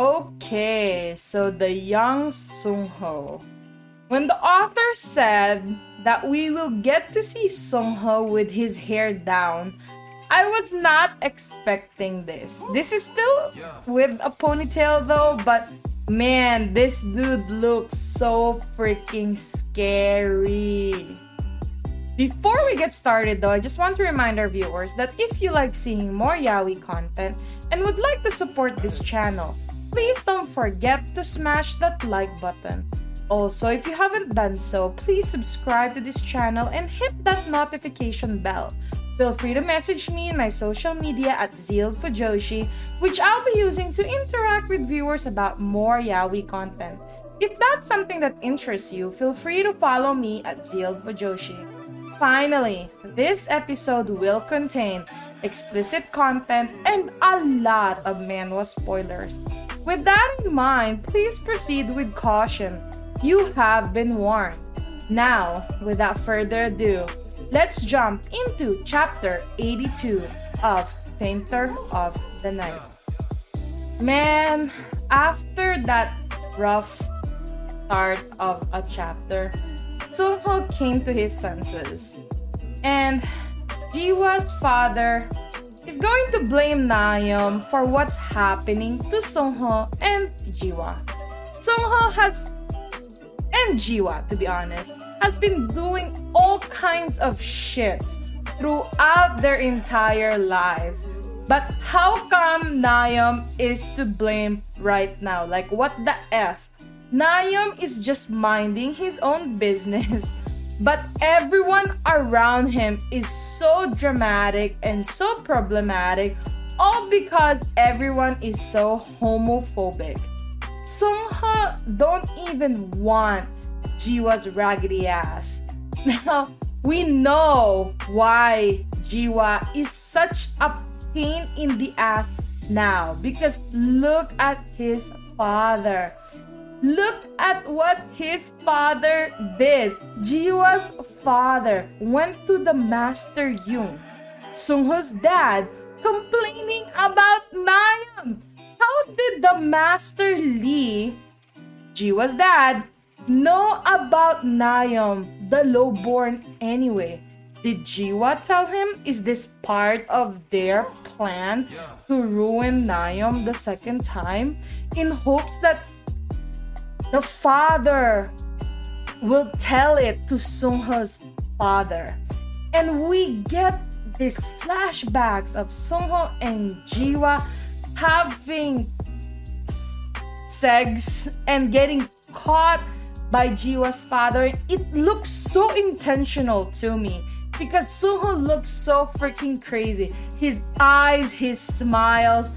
Okay, so the young Sung Ho. When the author said that we will get to see Sung Ho with his hair down, I was not expecting this. This is still with a ponytail though, but man, this dude looks so freaking scary. Before we get started though, I just want to remind our viewers that if you like seeing more yaoi content and would like to support this channel, please don't forget to smash that like button. Also, if you haven't done so, please subscribe to this channel and hit that notification bell Feel free to message me in my social media at Zeal Fujoshi, which I'll be using to interact with viewers about more yaoi content. If that's something that interests you, feel free to follow me at Zeal Fujoshi. Finally, this episode will contain explicit content and a lot of manhwa spoilers. With that in mind, please proceed with caution. You have been warned. Now, without further ado, Let's jump into chapter 82 of Painter of the Night. Man, after that rough start of a chapter, Sungho came to his senses. And Jiwa's father is going to blame Nayeom for what's happening to Sungho and Jiwa. Songho has and Jiwa, to be honest, has been doing all kinds of shit throughout their entire lives. But how come Nayeom is to blame right now? Like, what the F? Nayeom is just minding his own business, but everyone around him is so dramatic and so problematic, all because everyone is so homophobic. Sungho don't even want Jiwa's raggedy ass. Now, we know why Jiwa is such a pain in the ass now because look at his father. Look at what his father did. Jiwa's father went to the Master Yoon, Sungho's dad, complaining about Nayeom. How did the Master Lee, Jiwa's dad, know about Nayeom, the lowborn, anyway? Did Jiwa tell him? Is this part of their plan to ruin Nayeom the second time in hopes that the father will tell it to Sungho's father? And we get these flashbacks of Sungho and Jiwa having sex and getting caught by Jiwa's father, it looks so intentional to me because Sungho looks so freaking crazy. His eyes, his smiles,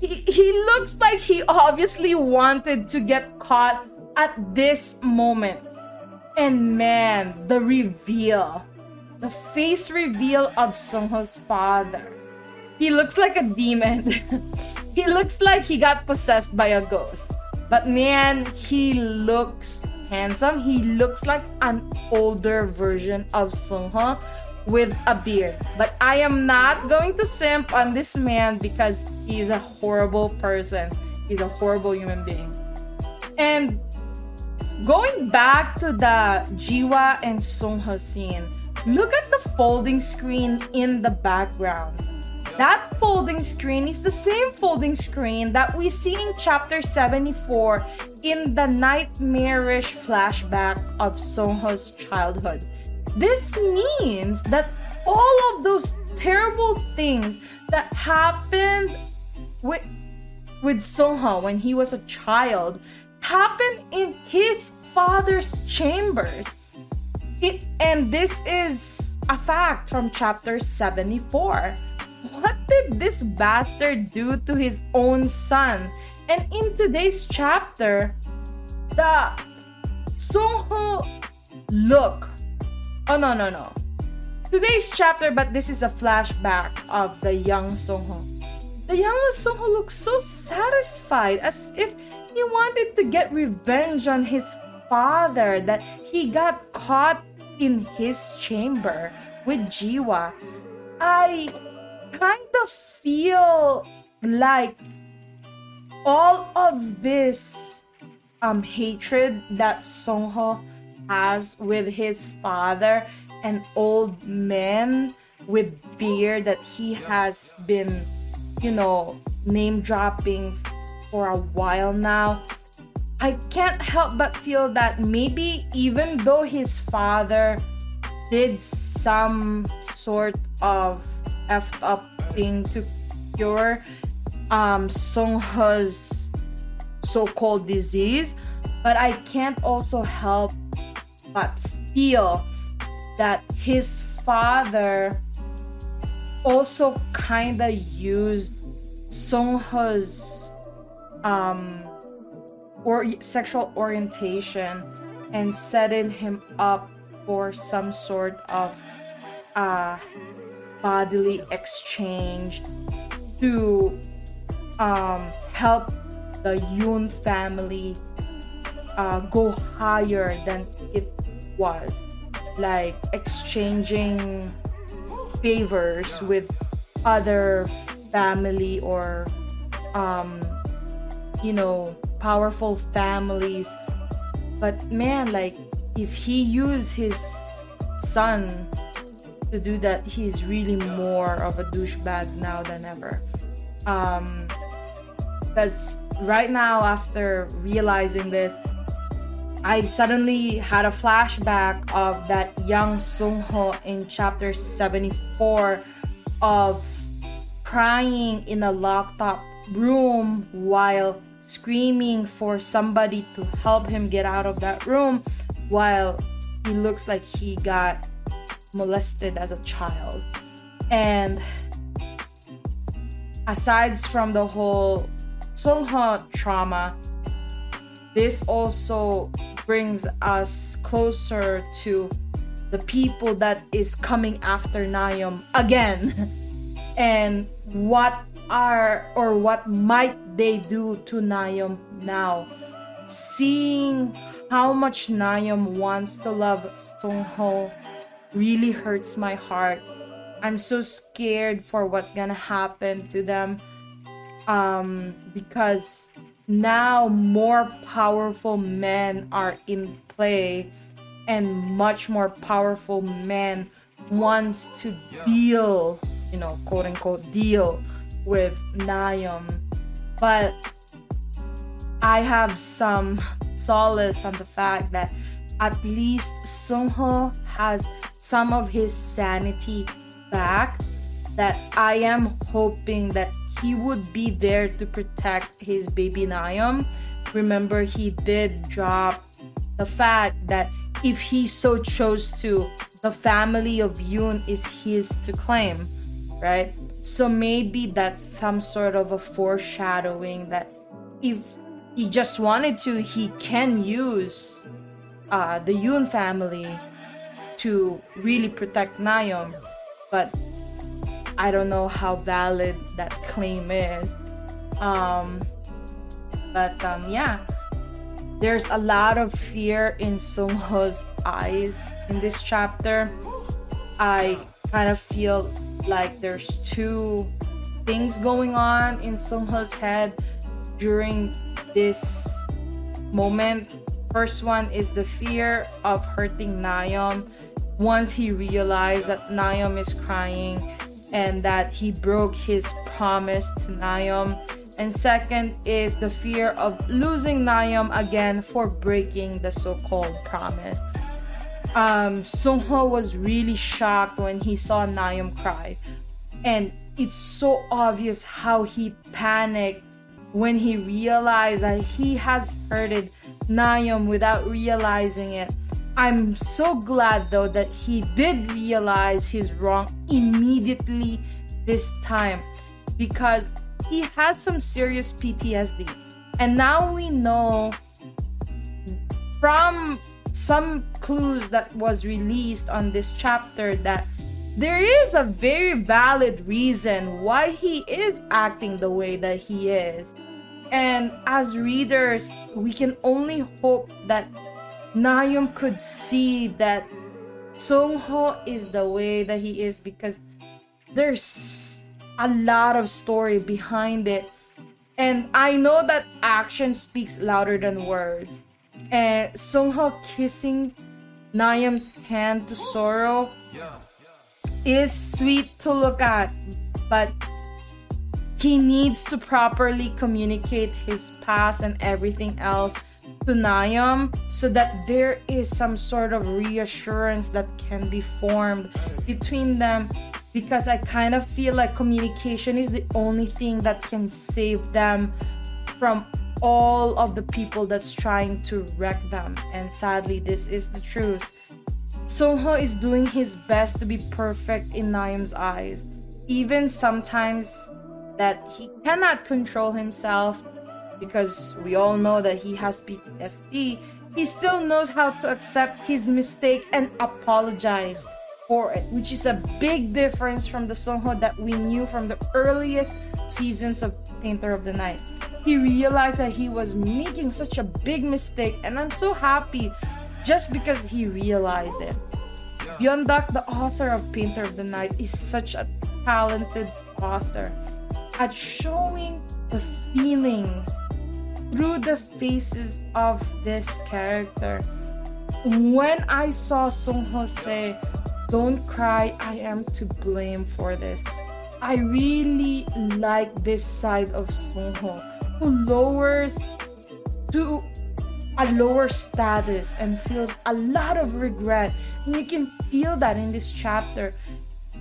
he, he looks like he obviously wanted to get caught at this moment. And man, the reveal, the face reveal of Sungho's father. He looks like a demon. he looks like he got possessed by a ghost. But man, he looks handsome. He looks like an older version of Sungho with a beard. But I am not going to simp on this man because he's a horrible person. He's a horrible human being. And going back to the Jiwa and Sungho scene, look at the folding screen in the background. That folding screen is the same folding screen that we see in chapter 74 in the nightmarish flashback of Sungho's childhood. This means that all of those terrible things that happened with with Sungho when he was a child happened in his father's chambers. It, and this is a fact from chapter 74. What did this bastard do to his own son And in today's chapter, the Sungho look. Oh no no no. Today's chapter, but this is a flashback of the young Sungho. The young Sungho looks so satisfied, as if he wanted to get revenge on his father that he got caught in his chamber with Jiwa. I kind of feel like all of this um hatred that Sungho has with his father an old man with beard that he has been, you know, name dropping for a while now. I can't help but feel that maybe even though his father did some sort of effed up thing to cure um Sungho's so-called disease, but I can't also help but feel that his father also kind of used Song Sungho's um or sexual orientation and setting him up for some sort of uh bodily exchange to um help the Yoon family uh, go higher than it was. Like exchanging favors with other family or um you know powerful families. But man like if he used his son to do that he's really more of a douchebag now than ever. Um because right now after realizing this I suddenly had a flashback of that young Sung Ho in chapter 74 of crying in a locked up room while screaming for somebody to help him get out of that room while he looks like he got molested as a child. And aside from the whole Sungho trauma, this also brings us closer to the people that is coming after Nayeom again and what are or what might they do to Nayeom now? Seeing how much Nayeom wants to love Sungho really hurts my heart. I'm so scared for what's gonna happen to them um because now more powerful men are in play and much more powerful men wants to deal you know quote unquote deal with Nayeom but I have some solace on the fact that at least Sungho has some of his sanity back that I am hoping that he would be there to protect his baby Nayeom. Remember, he did drop the fact that if he so chose to, the family of Yoon is his to claim, right? So maybe that's some sort of a foreshadowing that if he just wanted to, he can use uh, the Yoon family to really protect Nayeom. But I don't know how valid that claim is. Um, but um, yeah, there's a lot of fear in Sungho's eyes in this chapter. I kind of feel like there's two things going on in Sungho's head during this moment. First one is the fear of hurting Nayeom once he realized that Nayeom is crying and that he broke his promise to Nayeom. And second is the fear of losing Nayeom again for breaking the so-called promise. Um, Sungho was really shocked when he saw Nayeom cry. And it's so obvious how he panicked when he realized that he has hurted Nayeom without realizing it. I'm so glad though that he did realize his wrong immediately this time because he has some serious PTSD. And now we know from some clues that was released on this chapter that there is a very valid reason why he is acting the way that he is. And as readers, we can only hope that Nayeon could see that Sungho is the way that he is because there's a lot of story behind it. And I know that action speaks louder than words. And Sungho kissing Nayeon's hand to sorrow. Is sweet to look at, but he needs to properly communicate his past and everything else to Nayeon so that there is some sort of reassurance that can be formed between them. Because I kind of feel like communication is the only thing that can save them from all of the people that's trying to wreck them. And sadly, this is the truth. Sungho is doing his best to be perfect in Nayeon's eyes, even sometimes that he cannot control himself because we all know that he has PTSD. He still knows how to accept his mistake and apologize for it, which is a big difference from the Sungho that we knew from the earliest seasons of Painter of the Night. He realized that he was making such a big mistake, and I'm so happy just because he realized it. Byeonduck, the author of Painter of the Night, is such a talented author at showing the feelings through the faces of this character. When I saw Sungho say, Don't cry, I am to blame for this, I really like this side of Sungho who lowers to a lower status and feels a lot of regret. And you can feel that in this chapter.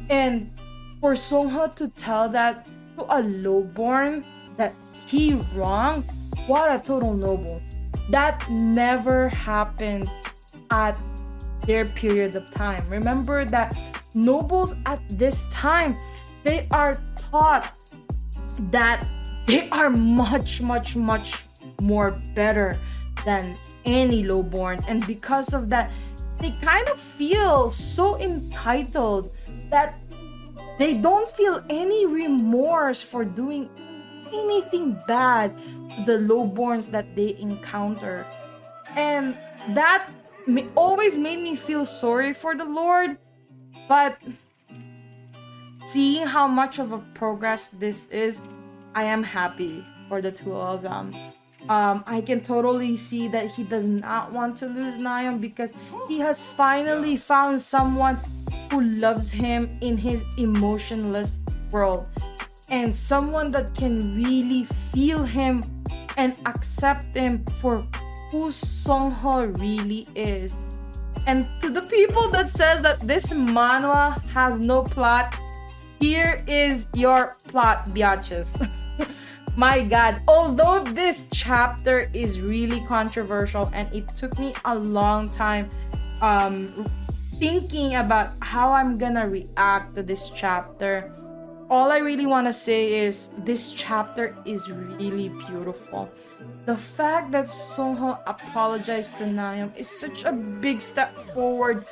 And for Sungho to tell that to a lowborn that he wronged, what a total noble. That never happens at their period of time. Remember that nobles at this time, they are taught that they are much, much, much more better than any lowborn. And because of that, they kind of feel so entitled that they don't feel any remorse for doing anything bad to the lowborns that they encounter. And that always made me feel sorry for the Lord. But seeing how much of a progress this is, I am happy for the two of them. Um, I can totally see that he does not want to lose Nayeon because he has finally found someone who loves him in his emotionless world and someone that can really feel him and accept him for who Sungho really is. And to the people that says that this manhwa has no plot, here is your plot, biatches. My god, although this chapter is really controversial and it took me a long time um thinking about how I'm gonna react to this chapter all I really want to say is this chapter is really beautiful. The fact that Sungho apologized to Nayeon is such a big step forward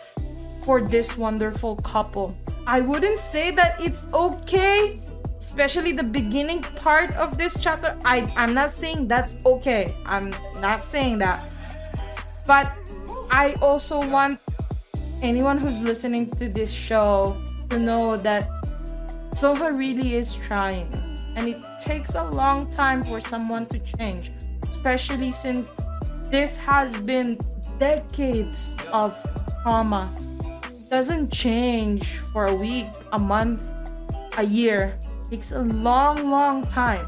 for this wonderful couple. I wouldn't say that it's okay, especially the beginning part of this chapter. I, I'm not saying that's okay. I'm not saying that. But I also want anyone who's listening to this show to know that Sungho really is trying, and it takes a long time for someone to change, especially since this has been decades of trauma. Doesn't change for a week, a month, a year. It takes a long, long time.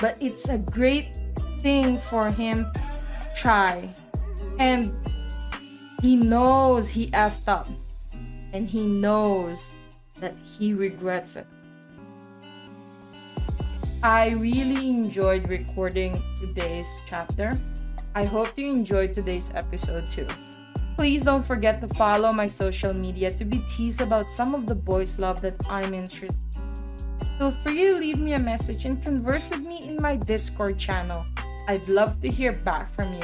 But it's a great thing for him to try. And he knows he effed up. And he knows that he regrets it. I really enjoyed recording today's chapter. I hope you enjoyed today's episode too. Please don't forget to follow my social media to be teased about some of the boys' love that I'm interested in. Feel free to leave me a message and converse with me in my Discord channel. I'd love to hear back from you.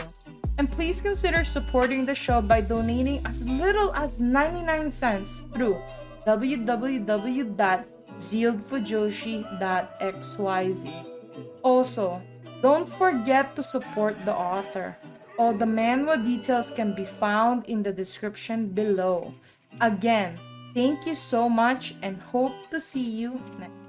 And please consider supporting the show by donating as little as 99 cents through www.zieldfujoshi.xyz. Also, don't forget to support the author. All the manual details can be found in the description below. Again, thank you so much and hope to see you next